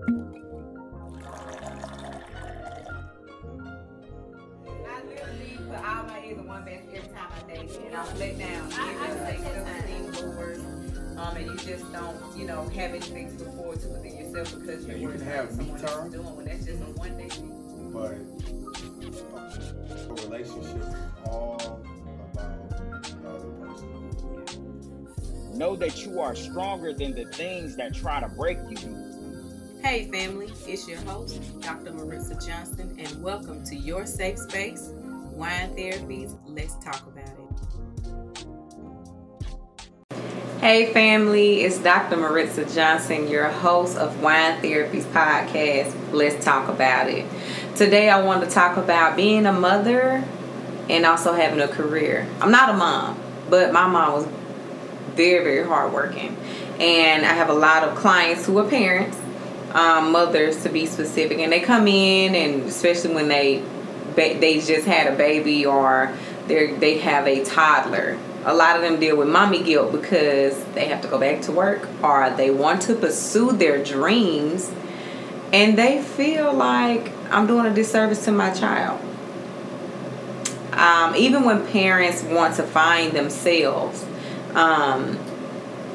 I literally put all my eggs in one basket every time I date, and I'm let down every self-esteem lowers. Um, and you just don't, you know, have anything to look forward to within yourself because Yeah, you're you worried can have someone me else doing when that's just a one day thing. But a relationship is all about the other person. Know that you are stronger than the things that try to break you. Hey, family, it's your host, Dr. Maritza Johnson, and welcome to your safe space, Wine Therapies. Let's talk about it. Hey, family, it's Dr. Maritza Johnson, your host of Wine Therapies podcast. Let's talk about it. Today, I want to talk about being a mother and also having a career. I'm not a mom, but my mom was very, very hardworking. And I have a lot of clients who are parents, um, mothers to be specific, and they come in, and especially when they they just had a baby or they they have a toddler. A lot of them deal with mommy guilt because they have to go back to work or they want to pursue their dreams, and they feel like I'm doing a disservice to my child. Um, even when parents want to find themselves, um,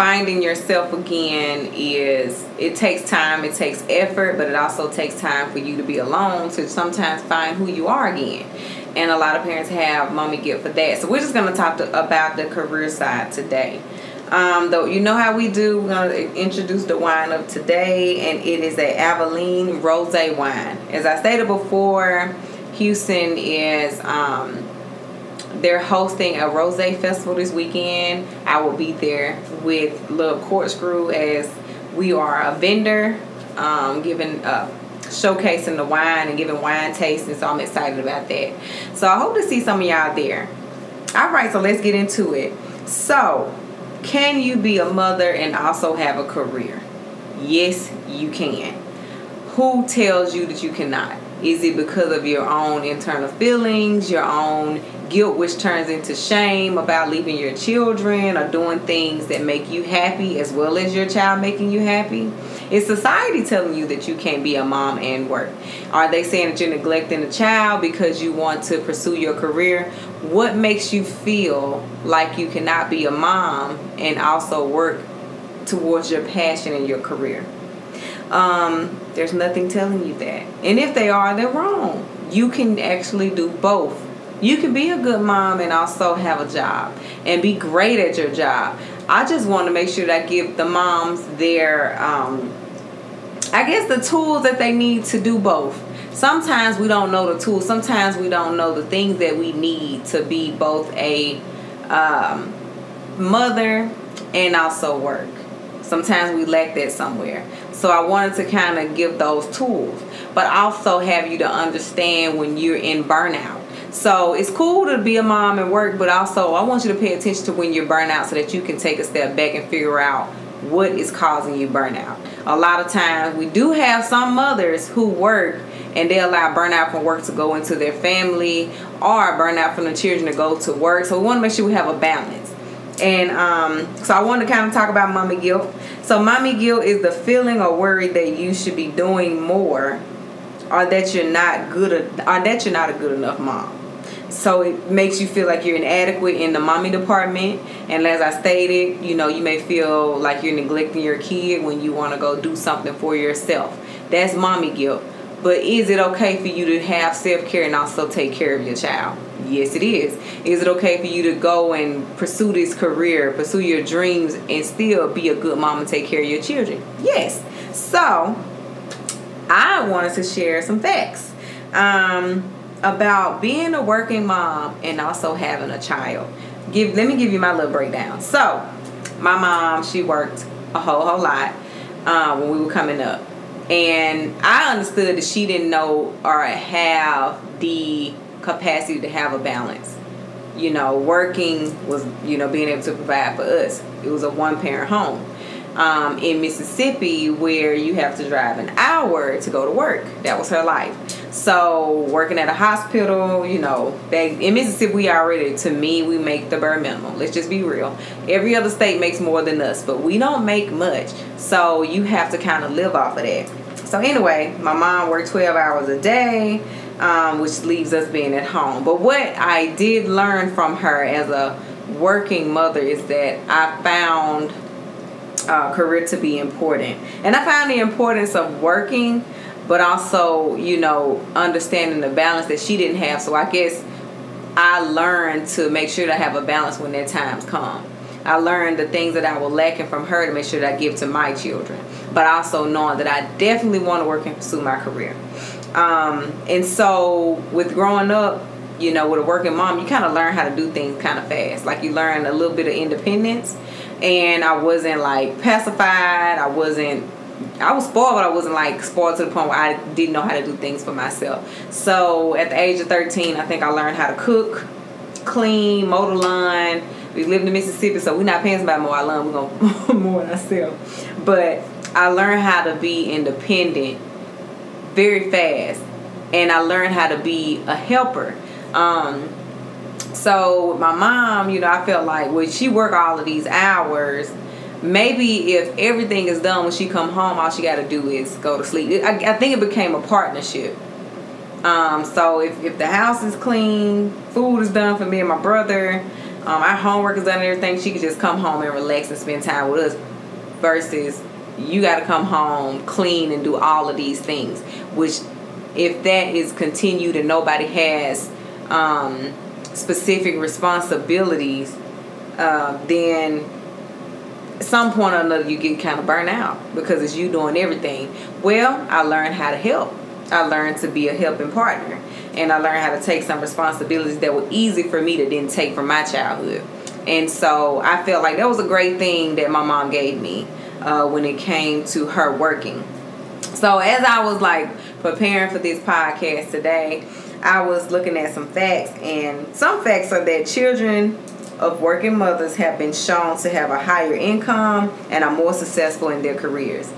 finding yourself again is it takes time it takes effort but it also takes time for you to be alone to sometimes find who you are again. And a lot of parents have mommy guilt for that. So we're just going to talk about the career side today. Um, though you know how we do we're to introduce the wine of today and it is a Avaline rose wine. As i stated before houston is um, they're hosting a rose festival this weekend. I will be there with Love Corkscrew as we are a vendor, um, giving uh, showcasing the wine and giving wine tasting. So I'm excited about that. So I hope to see some of y'all there. All right, so let's get into it. So, can you be a mother and also have a career? Yes, you can. Who tells you that you cannot? Is it because of your own internal feelings, your own guilt, which turns into shame about leaving your children or doing things that make you happy as well as your child making you happy? Is society telling you that you can't be a mom and work? Are they saying that you're neglecting the child because you want to pursue your career? What makes you feel like you cannot be a mom and also work towards your passion and your career? Um, there's nothing telling you that. And if they are, they're wrong. You can actually do both. You can be a good mom and also have a job and be great at your job. I just want to make sure that I give the moms their, um, I guess, the tools that they need to do both. Sometimes we don't know the tools. Sometimes we don't know the things that we need to be both a um, mother and also work. Sometimes we lack that somewhere. So I wanted to kind of give those tools, but also have you to understand when you're in burnout. So it's cool to be a mom and work, but also I want you to pay attention to when you're burnout so that you can take a step back and figure out what is causing you burnout. A lot of times we do have some mothers who work and they allow burnout from work to go into their family or burnout from the children to go to work. So we want to make sure we have a balance. And um, so I want to kind of talk about mommy guilt. So mommy guilt is the feeling or worry that you should be doing more, or that you're not good, or that you're not a good enough mom. So it makes you feel like you're inadequate in the mommy department. And as I stated, you know, you may feel like you're neglecting your kid when you want to go do something for yourself. That's mommy guilt. But is it okay for you to have self care and also take care of your child? Yes, it is. Is it okay for you to go and pursue this career, pursue your dreams, and still be a good mom and take care of your children? Yes. So, I wanted to share some facts um, about being a working mom and also having a child. Give let me give you my little breakdown. So, my mom she worked a whole whole lot um, when we were coming up, and I understood that she didn't know or have the capacity to have a balance. You know, working was you know being able to provide for us. It was a one parent home um, in Mississippi where you have to drive an hour to go to work. That was her life. So working at a hospital, you know, back in Mississippi, we already, to me, we make the bare minimum. Let's just be real. Every other state makes more than us, but we don't make much. So you have to kind of live off of that. So anyway, my mom worked 12 hours a day, um, which leaves us being at home. But what I did learn from her as a working mother is that I found uh, career to be important. And I found the importance of working, but also, you know, understanding the balance that she didn't have. So I guess I learned to make sure to have a balance when their times come. I learned the things that I was lacking from her to make sure that I give to my children, but also knowing that I definitely want to work and pursue my career. Um, and so, with growing up, you know, with a working mom, you kind of learn how to do things kind of fast. Like you learn a little bit of independence, and I wasn't like pacified. I wasn't. I was spoiled, but I wasn't like spoiled to the point where I didn't know how to do things for myself. So at the age of 13, I think I learned how to cook, clean, mow the lawn. We lived in Mississippi, so we're not paying somebody mow our lawn. We're gonna mow it ourselves. But I learned how to be independent very fast, and I learned how to be a helper. Um, so my mom, you know, I felt like when she work all of these hours, maybe if everything is done when she come home, all she got to do is go to sleep. I, I think it became a partnership. Um, so if, if the house is clean, food is done for me and my brother, um, our homework is done and everything, she could just come home and relax and spend time with us versus you got to come home clean and do all of these things which if that is continued and nobody has um, specific responsibilities uh, then some point or another you get kind of burnt out because it's you doing everything. Well i learned how to help. I learned to be a helping partner and i learned how to take some responsibilities that were easy for me to then take from my childhood. And so i felt like that was a great thing that my mom gave me uh, when it came to her working. So as I was like preparing for this podcast today, I was looking at some facts, and some facts are that children of working mothers have been shown to have a higher income and are more successful in their careers.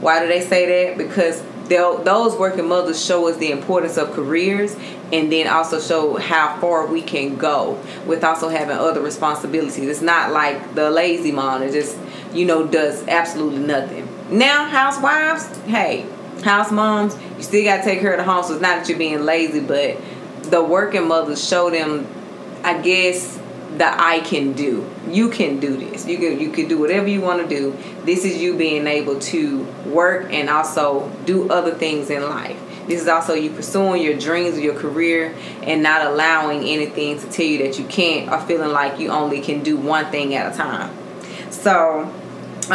Why do they say that? Because those working mothers show us the importance of careers and then also show how far we can go with also having other responsibilities. It's not like the lazy mom that just, you know, does absolutely nothing. Now, housewives, hey, house moms, you still got to take care of the home. So it's not that you're being lazy, but the working mothers show them, I guess, that I can do. You can do this. You can you can do whatever you want to do. This is you being able to work and also do other things in life. This is also you pursuing your dreams, of your career, and not allowing anything to tell you that you can't or feeling like you only can do one thing at a time. So,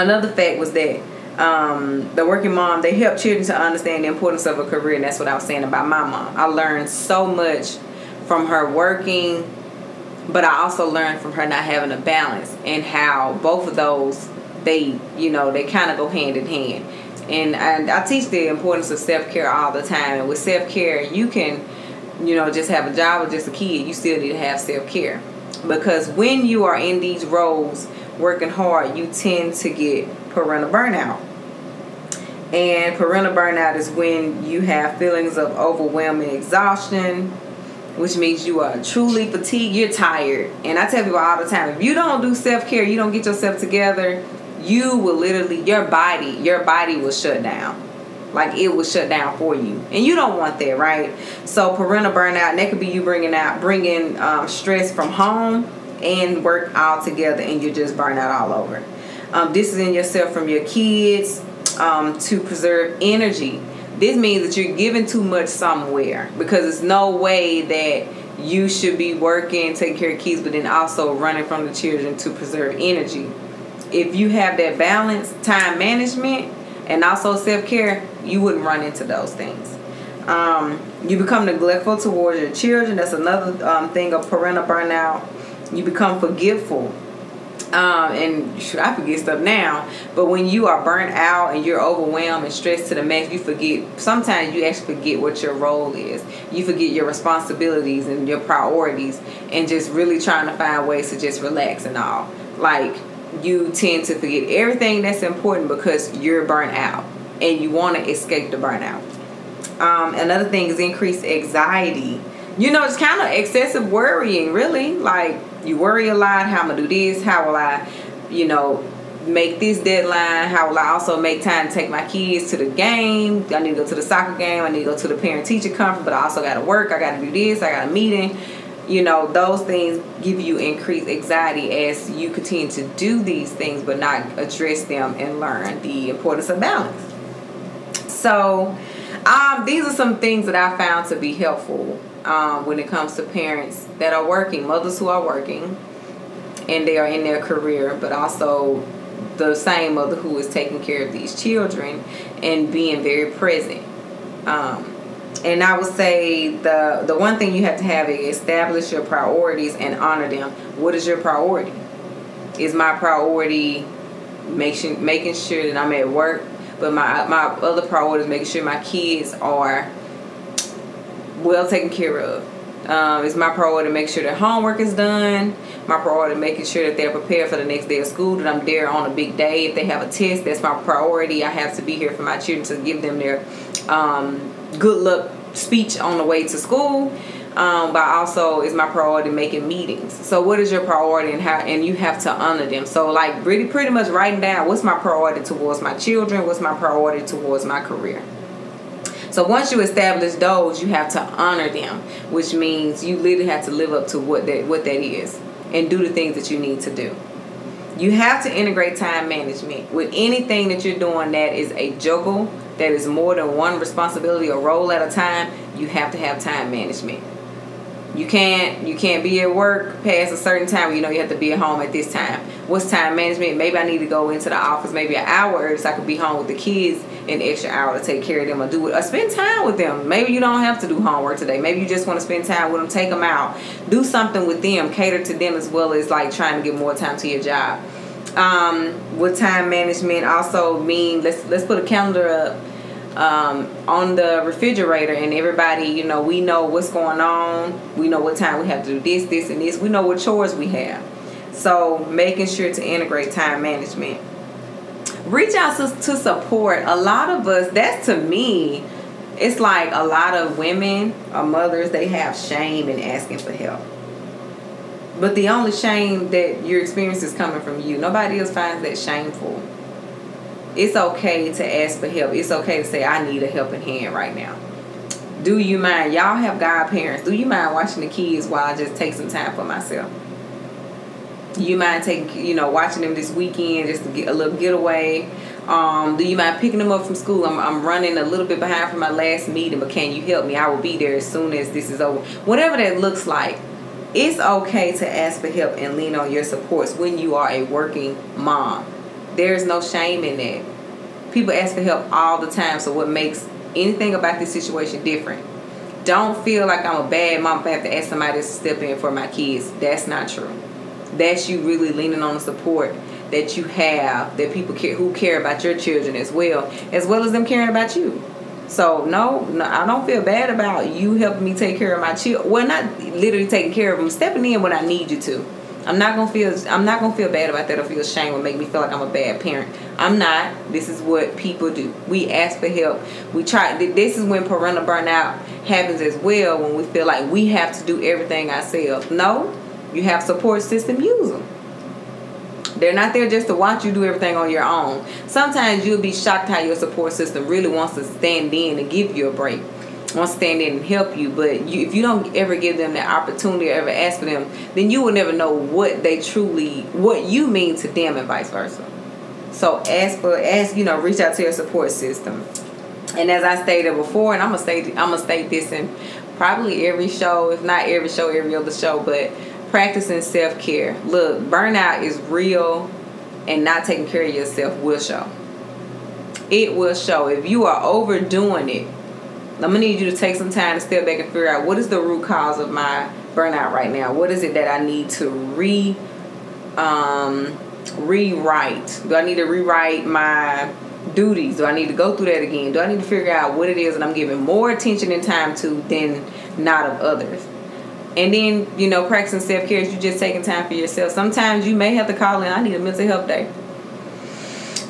another fact was that um, the working mom they help children to understand the importance of a career, and that's what I was saying about my mom. I learned so much from her working, but I also learned from her not having a balance and how both of those they you know they kind of go hand in hand and, and I teach the importance of self care all the time. And with self care, you can, you know, just have a job or just a kid. You still need to have self care because when you are in these roles working hard, you tend to get parental burnout. And parental burnout is when you have feelings of overwhelming exhaustion, which means you are truly fatigued, you're tired. And I tell people all the time if you don't do self care, you don't get yourself together, you will literally your body your body will shut down like it will shut down for you and you don't want that right so parental burnout and that could be you bringing out bringing um, stress from home and work all together and you're just burn out all over um, distancing yourself from your kids um, to preserve energy this means that you're giving too much somewhere because there's no way that you should be working taking care of kids but then also running from the children to preserve energy if you have that balance, time management, and also self care, you wouldn't run into those things. Um, you become neglectful towards your children. That's another um, thing of parental burnout. You become forgetful. Um, and should I forget stuff now, but when you are burnt out and you're overwhelmed and stressed to the max, you forget. Sometimes you actually forget what your role is. You forget your responsibilities and your priorities, and just really trying to find ways to just relax and all. Like you tend to forget everything that's important because you're burnt out and you want to escape the burnout. Um, another thing is increased anxiety. You know, it's kind of excessive worrying, really. Like, you worry a lot. How am I do this? How will I, you know, make this deadline? How will I also make time to take my kids to the game? I need to go to the soccer game. I need to go to the parent teacher conference, but I also got to work. I got to do this. I got a meeting. You know, those things give you increased anxiety as you continue to do these things, but not address them and learn the importance of balance. So, um, these are some things that I found to be helpful um, when it comes to parents that are working, mothers who are working, and they are in their career, but also the same mother who is taking care of these children and being very present. Um, and I would say the the one thing you have to have is establish your priorities and honor them. What is your priority? Is my priority making making sure that I'm at work, but my my other priority is making sure my kids are well taken care of. Um, it's my priority to make sure their homework is done. My priority making sure that they're prepared for the next day of school. That I'm there on a big day. If they have a test, that's my priority. I have to be here for my children to give them their um, good luck speech on the way to school. Um, but also is my priority making meetings. So what is your priority and how and you have to honor them. So like really pretty much writing down what's my priority towards my children, what's my priority towards my career. So once you establish those, you have to honor them, which means you literally have to live up to what that what that is and do the things that you need to do. You have to integrate time management with anything that you're doing that is a juggle, that is more than one responsibility or role at a time. You have to have time management. You can't you can't be at work past a certain time. You know you have to be at home at this time. What's time management? Maybe I need to go into the office maybe an hour so I could be home with the kids an extra hour to take care of them or do it or spend time with them. Maybe you don't have to do homework today. Maybe you just want to spend time with them, take them out, do something with them, cater to them as well as like trying to get more time to your job. Um, with time management also mean let's let's put a calendar up um, on the refrigerator and everybody you know we know what's going on. We know what time we have to do this this and this. We know what chores we have. So making sure to integrate time management. Reach out to, support. A lot of us that's to me it's like a lot of women or mothers they have shame in asking for help. But the only shame that your experience is coming from you. Nobody else finds that shameful it's okay to ask for help. It's okay to say, I need a helping hand right now. Do you mind? Y'all have godparents. Do you mind watching the kids while I just take some time for myself? Do you mind taking, you know, watching them this weekend just to get a little getaway? Um, do you mind picking them up from school? I'm, I'm running a little bit behind from my last meeting, but can you help me? I will be there as soon as this is over. Whatever that looks like, it's okay to ask for help and lean on your supports when you are a working mom there's no shame in that. People ask for help all the time, so what makes anything about this situation different? Don't feel like I'm a bad mom if I have to ask somebody to step in for my kids. That's not true. That's you really leaning on the support that you have that people care who care about your children as well, as well as them caring about you. So no, no, I don't feel bad about you helping me take care of my children. Well, not literally taking care of them, stepping in when I need you to. I'm not gonna feel I'm not gonna feel bad about that or feel shame or make me feel like I'm a bad parent. I'm not. This is what people do. We ask for help. We try. This is when parental burnout happens as well. When we feel like we have to do everything ourselves. No, you have support system. Use them. They're not there just to watch you do everything on your own. Sometimes you'll be shocked how your support system really wants to stand in and give you a break want to stand in and help you but you, if you don't ever give them that opportunity or ever ask for them then you will never know what they truly what you mean to them and vice versa. So ask for ask you know reach out to your support system. And as i stated before and i'm gonna state i'm gonna state this in probably every show if not every show every other show but practicing self-care. Look burnout is real and not taking care of yourself will show. It will show. If you are overdoing it I'm gonna need you to take some time to step back and figure out what is the root cause of my burnout right now. What is it that I need to re um, rewrite? Do I need to rewrite my duties? Do I need to go through that again? Do I need to figure out what it is that I'm giving more attention and time to than not of others? And then, you know, practicing self care is you just taking time for yourself. Sometimes you may have to call in, I need a mental health day.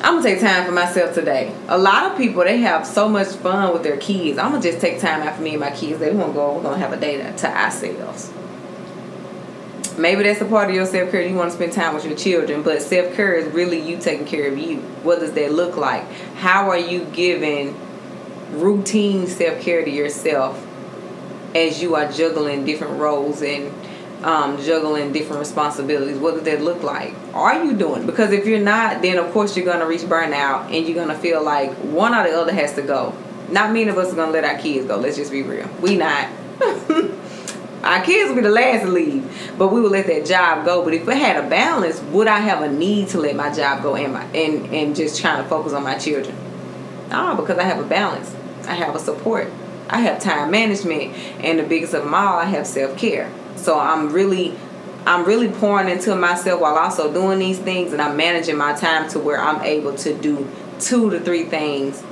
I'm gonna take time for myself today. A lot of people they have so much fun with their kids. I'm gonna just take time out for me and my kids. They want to go. We're gonna have a day to ourselves. Maybe that's a part of your self care. You want to spend time with your children, but self care is really you taking care of you. What does that look like? How are you giving routine self care to yourself as you are juggling different roles and um, juggling different responsibilities? What does that look like? Are you doing? Because if you're not, then of course you're gonna reach burnout and you're gonna feel like one or the other has to go. Not many of us are gonna let our kids go. Let's just be real. We not. our kids will be the last to leave, but we will let that job go. But if I had a balance, would I have a need to let my job go and my and and just trying to focus on my children? No, because I have a balance. I have a support. I have time management, and the biggest of them all, I have self care. So I'm really I'm really pouring into myself while also doing these things and I'm managing my time to where I'm able to do two to three things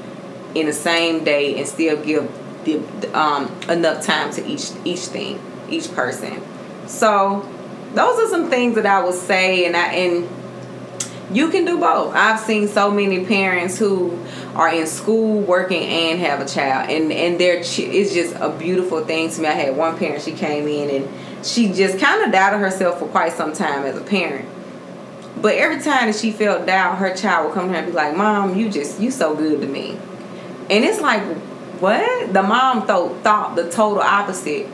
in the same day and still give the um, enough time to each each thing, each person. So those are some things that I would say and I and you can do both. I've seen so many parents who are in school working and have a child and and they're it's just a beautiful thing to me. I had one parent she came in and she just kind of doubted herself for quite some time as a parent. But every time that she felt doubt, her child would come to her and be like, "Mom, you just you so good to me," and it's like, what? The mom thought thought the total opposite,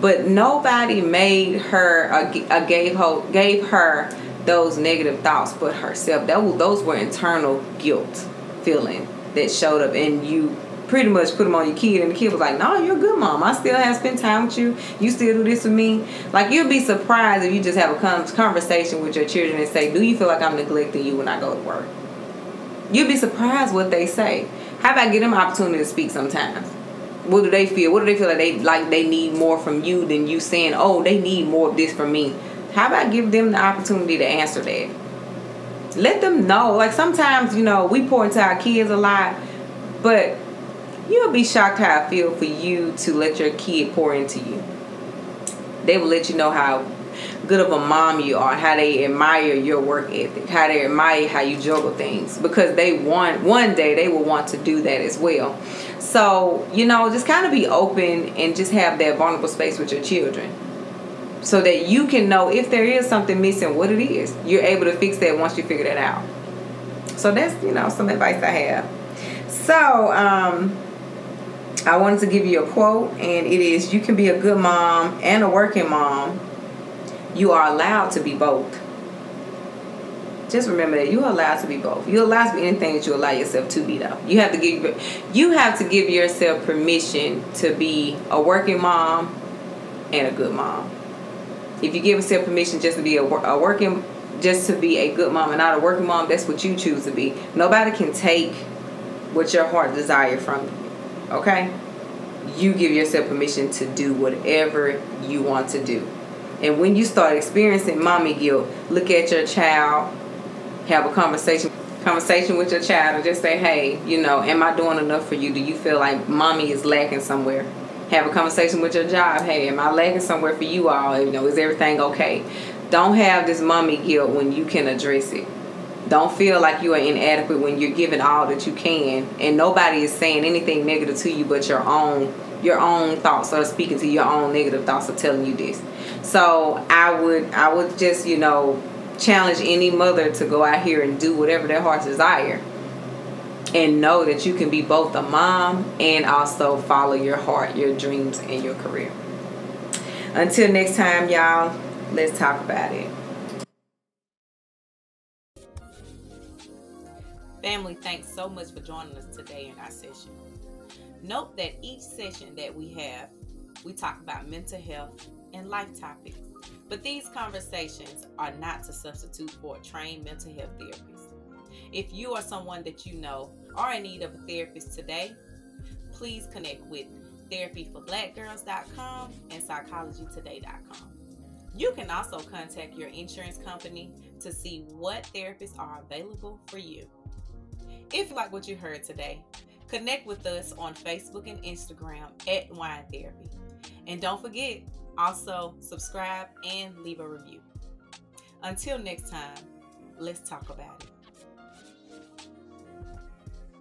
but nobody made her uh, gave her gave her those negative thoughts but herself. That was, those were internal guilt feeling that showed up, and you pretty much put them on your kid, and the kid was like, "No, you're a good mom. I still have spent time with you. You still do this with me." Like you'll be surprised if you just have a conversation with your children and say, "Do you feel like I'm neglecting you when I go to work?" You'll be surprised what they say. How about give them an opportunity to speak sometimes? What do they feel? What do they feel like they like they need more from you than you saying, "Oh, they need more of this from me." How about give them the opportunity to answer that? Let them know. Like sometimes, you know, we pour into our kids a lot, but you'll be shocked how I feel for you to let your kid pour into you. They will let you know how good of a mom you are, how they admire your work ethic, how they admire how you juggle things because they want one day they will want to do that as well. So, you know, just kind of be open and just have that vulnerable space with your children so that you can know if there is something missing what it is. You're able to fix that once you figure that out. So that's, you know, some advice I have. So, um, I wanted to give you a quote, and it is You can be a good mom and a working mom. You are allowed to be both. Just remember that you're allowed to be both. You're allowed to be anything that you allow yourself to be, though. You have to give you have to give yourself permission to be a working mom and a good mom. If you give yourself permission just to be a, a working, just to be a good mom and not a working mom, that's what you choose to be. Nobody can take what your heart desire from you. Okay? You give yourself permission to do whatever you want to do. And when you start experiencing mommy guilt, look at your child, have a conversation conversation with your child and just say, hey, you know, am I doing enough for you? Do you feel like mommy is lacking somewhere? Have a conversation with your job. Hey, am I lacking somewhere for you all? You know, is everything okay? Don't have this mommy guilt when you can address it. Don't feel like you are inadequate when you're giving all that you can, and nobody is saying anything negative to you but your own your own thoughts are speaking to your own negative thoughts are telling you this. So I would I would just you know challenge any mother to go out here and do whatever their hearts desire and know that you can be both a mom and also follow your heart, your dreams, and your career. Until next time, y'all, let's talk about it. Family, thanks so much for joining us today in our session. Note that each session that we have, we talk about mental health and life topics. But these conversations are not to substitute for a trained mental health therapist. If you are someone that you know are in need of a therapist today, please connect with therapyforblackgirls.com and psychologytoday.com. You can also contact your insurance company to see what therapists are available for you. If you like what you heard today, connect with us on Facebook and Instagram at Wine Therapy. And don't forget, also subscribe and leave a review. Until next time, let's talk about it.